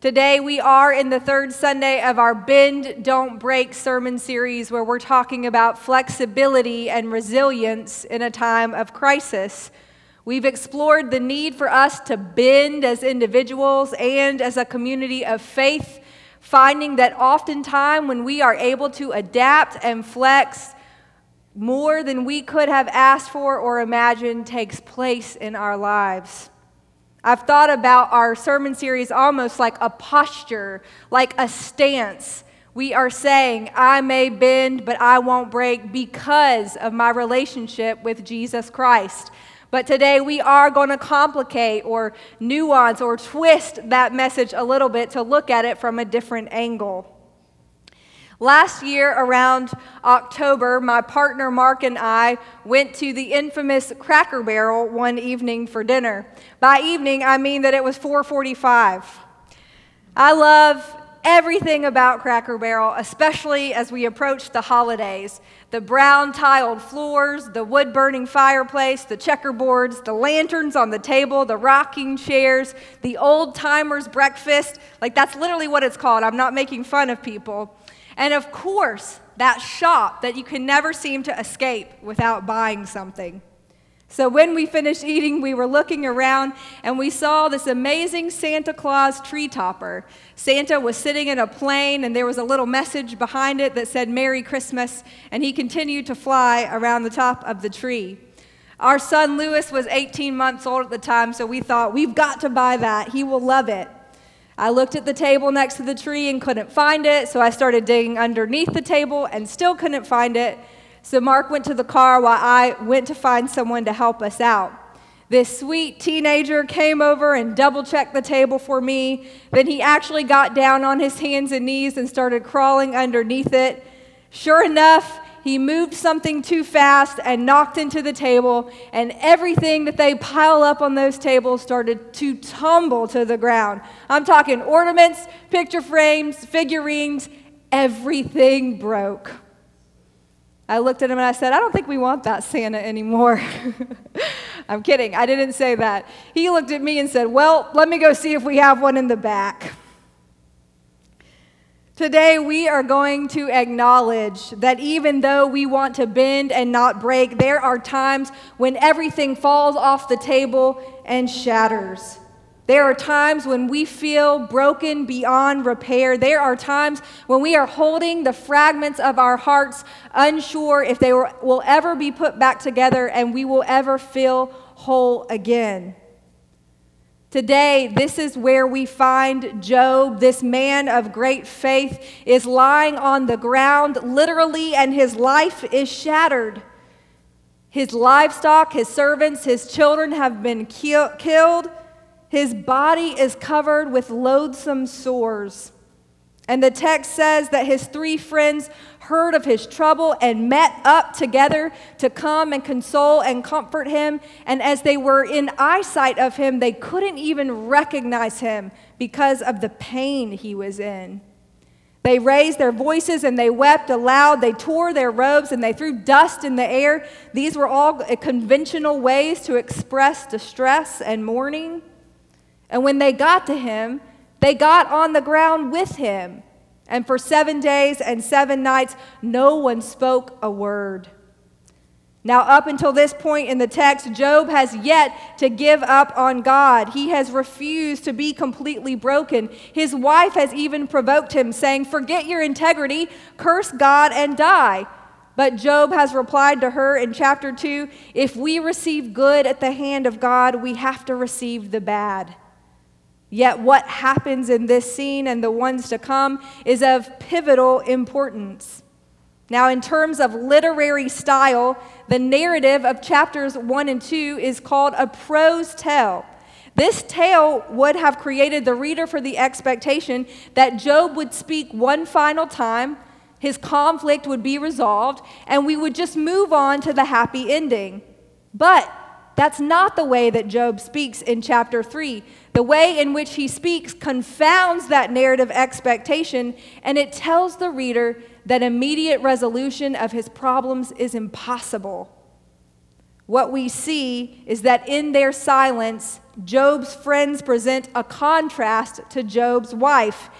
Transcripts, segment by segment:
Today, we are in the third Sunday of our Bend, Don't Break sermon series, where we're talking about flexibility and resilience in a time of crisis. We've explored the need for us to bend as individuals and as a community of faith, finding that oftentimes when we are able to adapt and flex, more than we could have asked for or imagined takes place in our lives. I've thought about our sermon series almost like a posture, like a stance. We are saying, I may bend, but I won't break because of my relationship with Jesus Christ. But today we are going to complicate or nuance or twist that message a little bit to look at it from a different angle. Last year, around October, my partner Mark and I went to the infamous Cracker Barrel one evening for dinner. By evening, I mean that it was 4:45. I love everything about Cracker Barrel, especially as we approach the holidays. The brown tiled floors, the wood burning fireplace, the checkerboards, the lanterns on the table, the rocking chairs, the old timers breakfast. Like, that's literally what it's called. I'm not making fun of people. And of course, that shop that you can never seem to escape without buying something. So when we finished eating, we were looking around and we saw this amazing Santa Claus tree topper. Santa was sitting in a plane and there was a little message behind it that said Merry Christmas, and he continued to fly around the top of the tree. Our son Lewis was 18 months old at the time, so we thought, we've got to buy that. He will love it. I looked at the table next to the tree and couldn't find it, so I started digging underneath the table and still couldn't find it. So Mark went to the car while I went to find someone to help us out. This sweet teenager came over and double checked the table for me. Then he actually got down on his hands and knees and started crawling underneath it. Sure enough, he moved something too fast and knocked into the table, and everything that they pile up on those tables started to tumble to the ground. I'm talking ornaments, picture frames, figurines, everything broke. I looked at him and I said, I don't think we want that Santa anymore. I'm kidding. I didn't say that. He looked at me and said, Well, let me go see if we have one in the back. Today, we are going to acknowledge that even though we want to bend and not break, there are times when everything falls off the table and shatters. There are times when we feel broken beyond repair. There are times when we are holding the fragments of our hearts, unsure if they will ever be put back together and we will ever feel whole again. Today, this is where we find Job, this man of great faith, is lying on the ground literally, and his life is shattered. His livestock, his servants, his children have been kill- killed. His body is covered with loathsome sores. And the text says that his three friends heard of his trouble and met up together to come and console and comfort him. And as they were in eyesight of him, they couldn't even recognize him because of the pain he was in. They raised their voices and they wept aloud. They tore their robes and they threw dust in the air. These were all conventional ways to express distress and mourning. And when they got to him, they got on the ground with him. And for seven days and seven nights, no one spoke a word. Now, up until this point in the text, Job has yet to give up on God. He has refused to be completely broken. His wife has even provoked him, saying, Forget your integrity, curse God, and die. But Job has replied to her in chapter 2 If we receive good at the hand of God, we have to receive the bad. Yet, what happens in this scene and the ones to come is of pivotal importance. Now, in terms of literary style, the narrative of chapters 1 and 2 is called a prose tale. This tale would have created the reader for the expectation that Job would speak one final time, his conflict would be resolved, and we would just move on to the happy ending. But that's not the way that Job speaks in chapter 3. The way in which he speaks confounds that narrative expectation, and it tells the reader that immediate resolution of his problems is impossible. what we see is that in their silence, Job's friends present a contrast to Job's wife.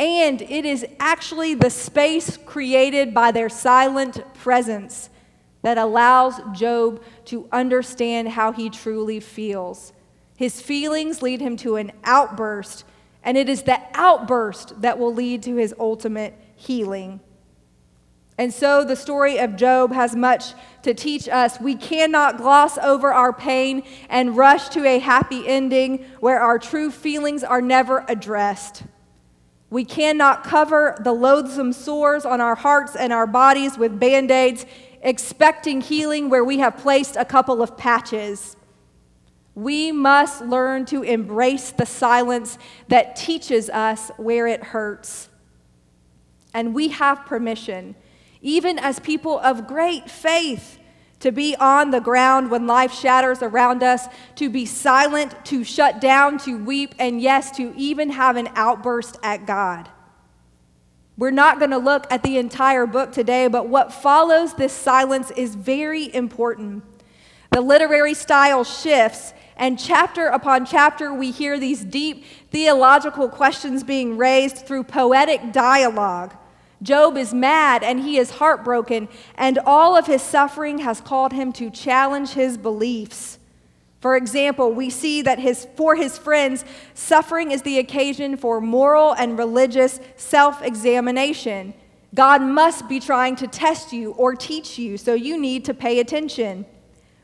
And it is actually the space created by their silent presence that allows Job to understand how he truly feels. His feelings lead him to an outburst, and it is the outburst that will lead to his ultimate healing. And so the story of Job has much to teach us. We cannot gloss over our pain and rush to a happy ending where our true feelings are never addressed. We cannot cover the loathsome sores on our hearts and our bodies with band aids, expecting healing where we have placed a couple of patches. We must learn to embrace the silence that teaches us where it hurts. And we have permission, even as people of great faith, to be on the ground when life shatters around us, to be silent, to shut down, to weep, and yes, to even have an outburst at God. We're not going to look at the entire book today, but what follows this silence is very important. The literary style shifts and chapter upon chapter, we hear these deep theological questions being raised through poetic dialogue. Job is mad and he is heartbroken, and all of his suffering has called him to challenge his beliefs. For example, we see that his, for his friends, suffering is the occasion for moral and religious self examination. God must be trying to test you or teach you, so you need to pay attention.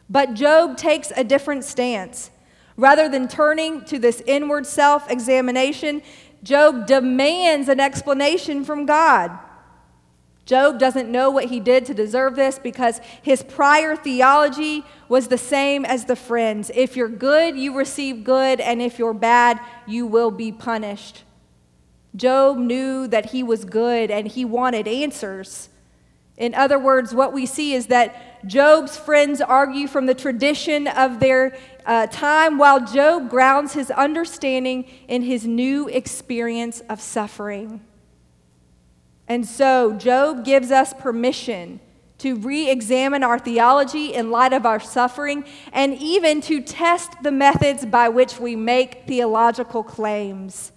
But Job takes a different stance. Rather than turning to this inward self examination, Job demands an explanation from God. Job doesn't know what he did to deserve this because his prior theology was the same as the friends. If you're good, you receive good, and if you're bad, you will be punished. Job knew that he was good and he wanted answers. In other words, what we see is that Job's friends argue from the tradition of their uh, time, while Job grounds his understanding in his new experience of suffering. And so, Job gives us permission to re examine our theology in light of our suffering and even to test the methods by which we make theological claims.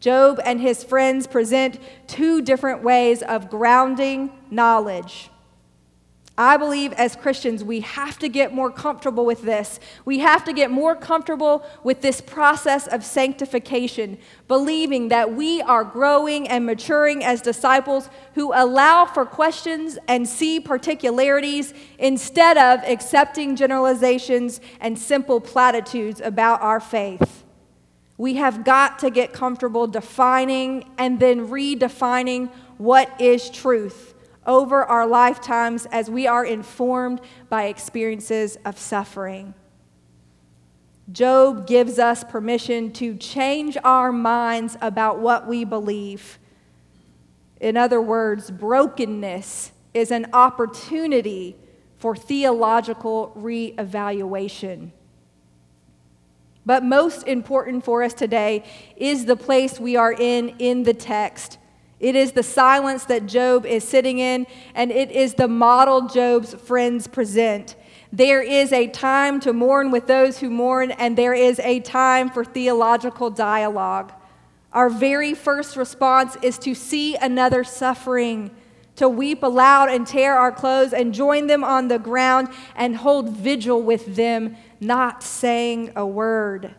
Job and his friends present two different ways of grounding knowledge. I believe as Christians, we have to get more comfortable with this. We have to get more comfortable with this process of sanctification, believing that we are growing and maturing as disciples who allow for questions and see particularities instead of accepting generalizations and simple platitudes about our faith. We have got to get comfortable defining and then redefining what is truth over our lifetimes as we are informed by experiences of suffering. Job gives us permission to change our minds about what we believe. In other words, brokenness is an opportunity for theological reevaluation. But most important for us today is the place we are in in the text. It is the silence that Job is sitting in, and it is the model Job's friends present. There is a time to mourn with those who mourn, and there is a time for theological dialogue. Our very first response is to see another suffering, to weep aloud and tear our clothes and join them on the ground and hold vigil with them not saying a word.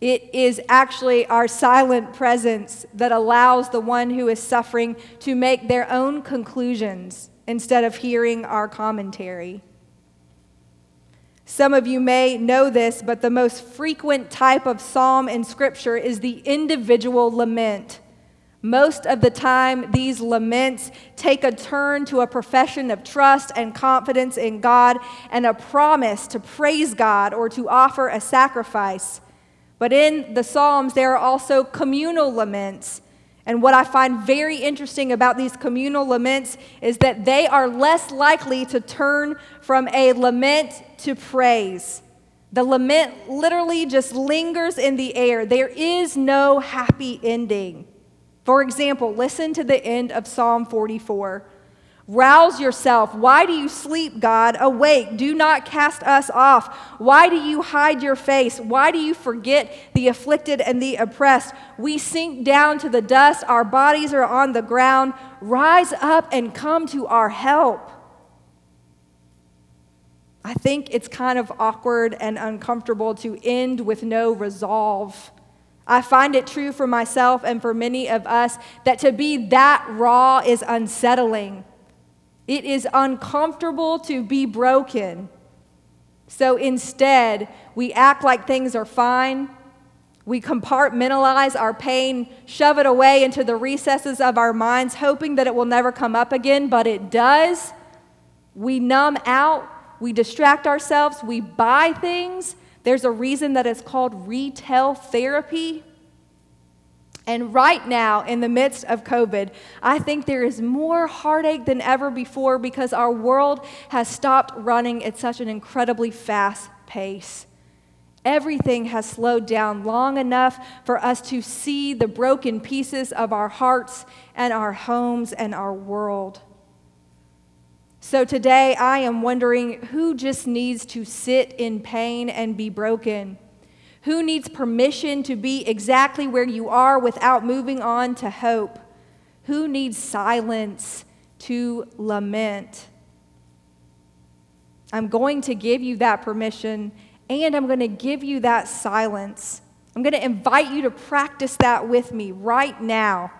It is actually our silent presence that allows the one who is suffering to make their own conclusions instead of hearing our commentary. Some of you may know this, but the most frequent type of psalm in Scripture is the individual lament. Most of the time, these laments take a turn to a profession of trust and confidence in God and a promise to praise God or to offer a sacrifice. But in the Psalms, there are also communal laments. And what I find very interesting about these communal laments is that they are less likely to turn from a lament to praise. The lament literally just lingers in the air. There is no happy ending. For example, listen to the end of Psalm 44. Rouse yourself. Why do you sleep, God? Awake. Do not cast us off. Why do you hide your face? Why do you forget the afflicted and the oppressed? We sink down to the dust. Our bodies are on the ground. Rise up and come to our help. I think it's kind of awkward and uncomfortable to end with no resolve. I find it true for myself and for many of us that to be that raw is unsettling. It is uncomfortable to be broken. So instead, we act like things are fine. We compartmentalize our pain, shove it away into the recesses of our minds, hoping that it will never come up again, but it does. We numb out, we distract ourselves, we buy things. There's a reason that it's called retail therapy. And right now, in the midst of COVID, I think there is more heartache than ever before because our world has stopped running at such an incredibly fast pace. Everything has slowed down long enough for us to see the broken pieces of our hearts and our homes and our world. So today, I am wondering who just needs to sit in pain and be broken. Who needs permission to be exactly where you are without moving on to hope? Who needs silence to lament? I'm going to give you that permission and I'm going to give you that silence. I'm going to invite you to practice that with me right now.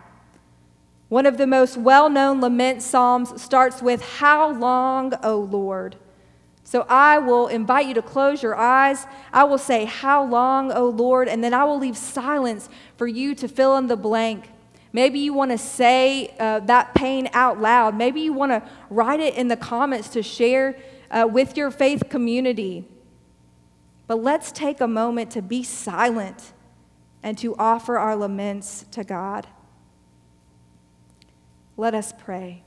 One of the most well known lament psalms starts with, How long, O Lord? So I will invite you to close your eyes. I will say, How long, O Lord? And then I will leave silence for you to fill in the blank. Maybe you want to say uh, that pain out loud. Maybe you want to write it in the comments to share uh, with your faith community. But let's take a moment to be silent and to offer our laments to God. Let us pray.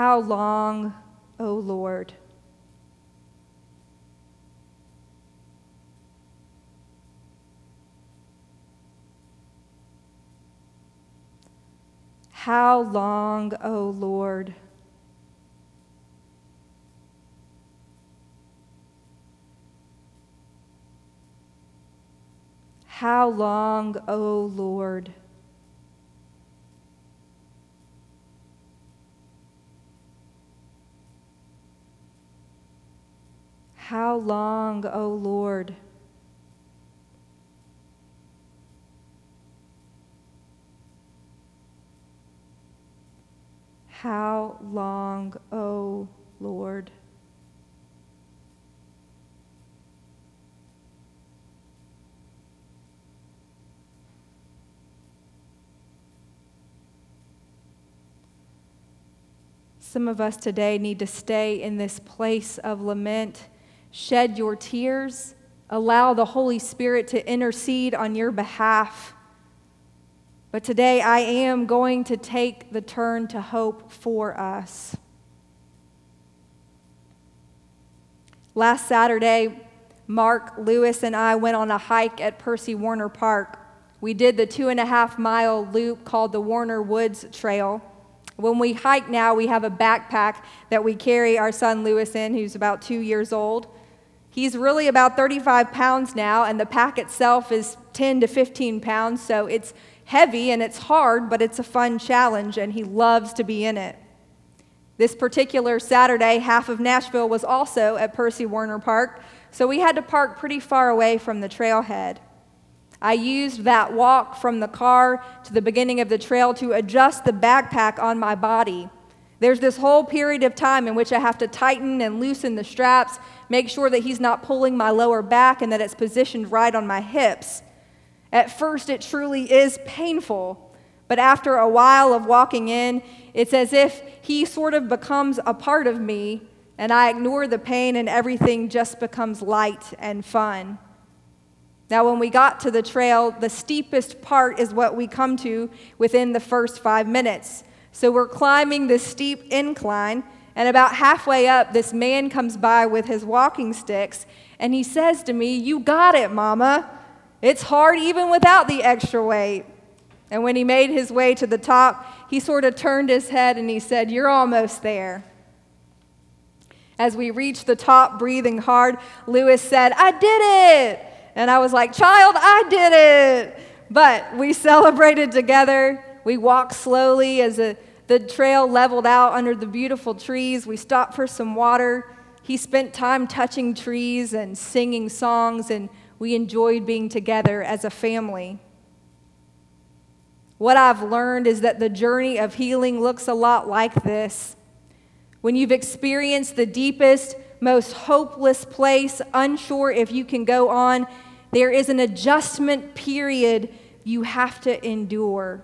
How long, O Lord? How long, O Lord? How long, O Lord? How long, O Lord? How long, O Lord? Some of us today need to stay in this place of lament Shed your tears. Allow the Holy Spirit to intercede on your behalf. But today I am going to take the turn to hope for us. Last Saturday, Mark Lewis and I went on a hike at Percy Warner Park. We did the two and a half mile loop called the Warner Woods Trail. When we hike now, we have a backpack that we carry our son Lewis in, who's about two years old. He's really about 35 pounds now, and the pack itself is 10 to 15 pounds, so it's heavy and it's hard, but it's a fun challenge, and he loves to be in it. This particular Saturday, half of Nashville was also at Percy Warner Park, so we had to park pretty far away from the trailhead. I used that walk from the car to the beginning of the trail to adjust the backpack on my body. There's this whole period of time in which I have to tighten and loosen the straps, make sure that he's not pulling my lower back and that it's positioned right on my hips. At first, it truly is painful, but after a while of walking in, it's as if he sort of becomes a part of me and I ignore the pain and everything just becomes light and fun. Now, when we got to the trail, the steepest part is what we come to within the first five minutes. So we're climbing this steep incline, and about halfway up, this man comes by with his walking sticks, and he says to me, You got it, Mama. It's hard even without the extra weight. And when he made his way to the top, he sort of turned his head and he said, You're almost there. As we reached the top, breathing hard, Lewis said, I did it. And I was like, Child, I did it. But we celebrated together. We walked slowly as a, the trail leveled out under the beautiful trees. We stopped for some water. He spent time touching trees and singing songs, and we enjoyed being together as a family. What I've learned is that the journey of healing looks a lot like this. When you've experienced the deepest, most hopeless place, unsure if you can go on, there is an adjustment period you have to endure.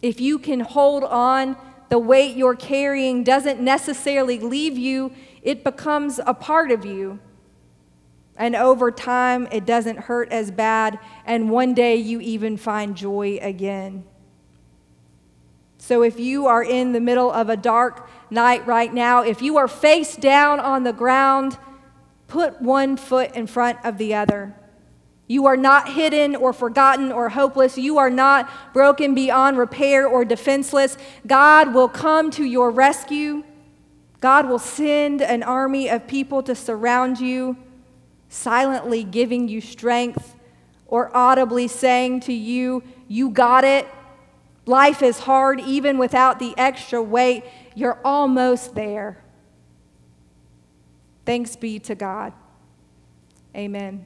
If you can hold on, the weight you're carrying doesn't necessarily leave you, it becomes a part of you. And over time, it doesn't hurt as bad, and one day you even find joy again. So, if you are in the middle of a dark night right now, if you are face down on the ground, put one foot in front of the other. You are not hidden or forgotten or hopeless. You are not broken beyond repair or defenseless. God will come to your rescue. God will send an army of people to surround you silently giving you strength or audibly saying to you, You got it. Life is hard even without the extra weight. You're almost there. Thanks be to God. Amen.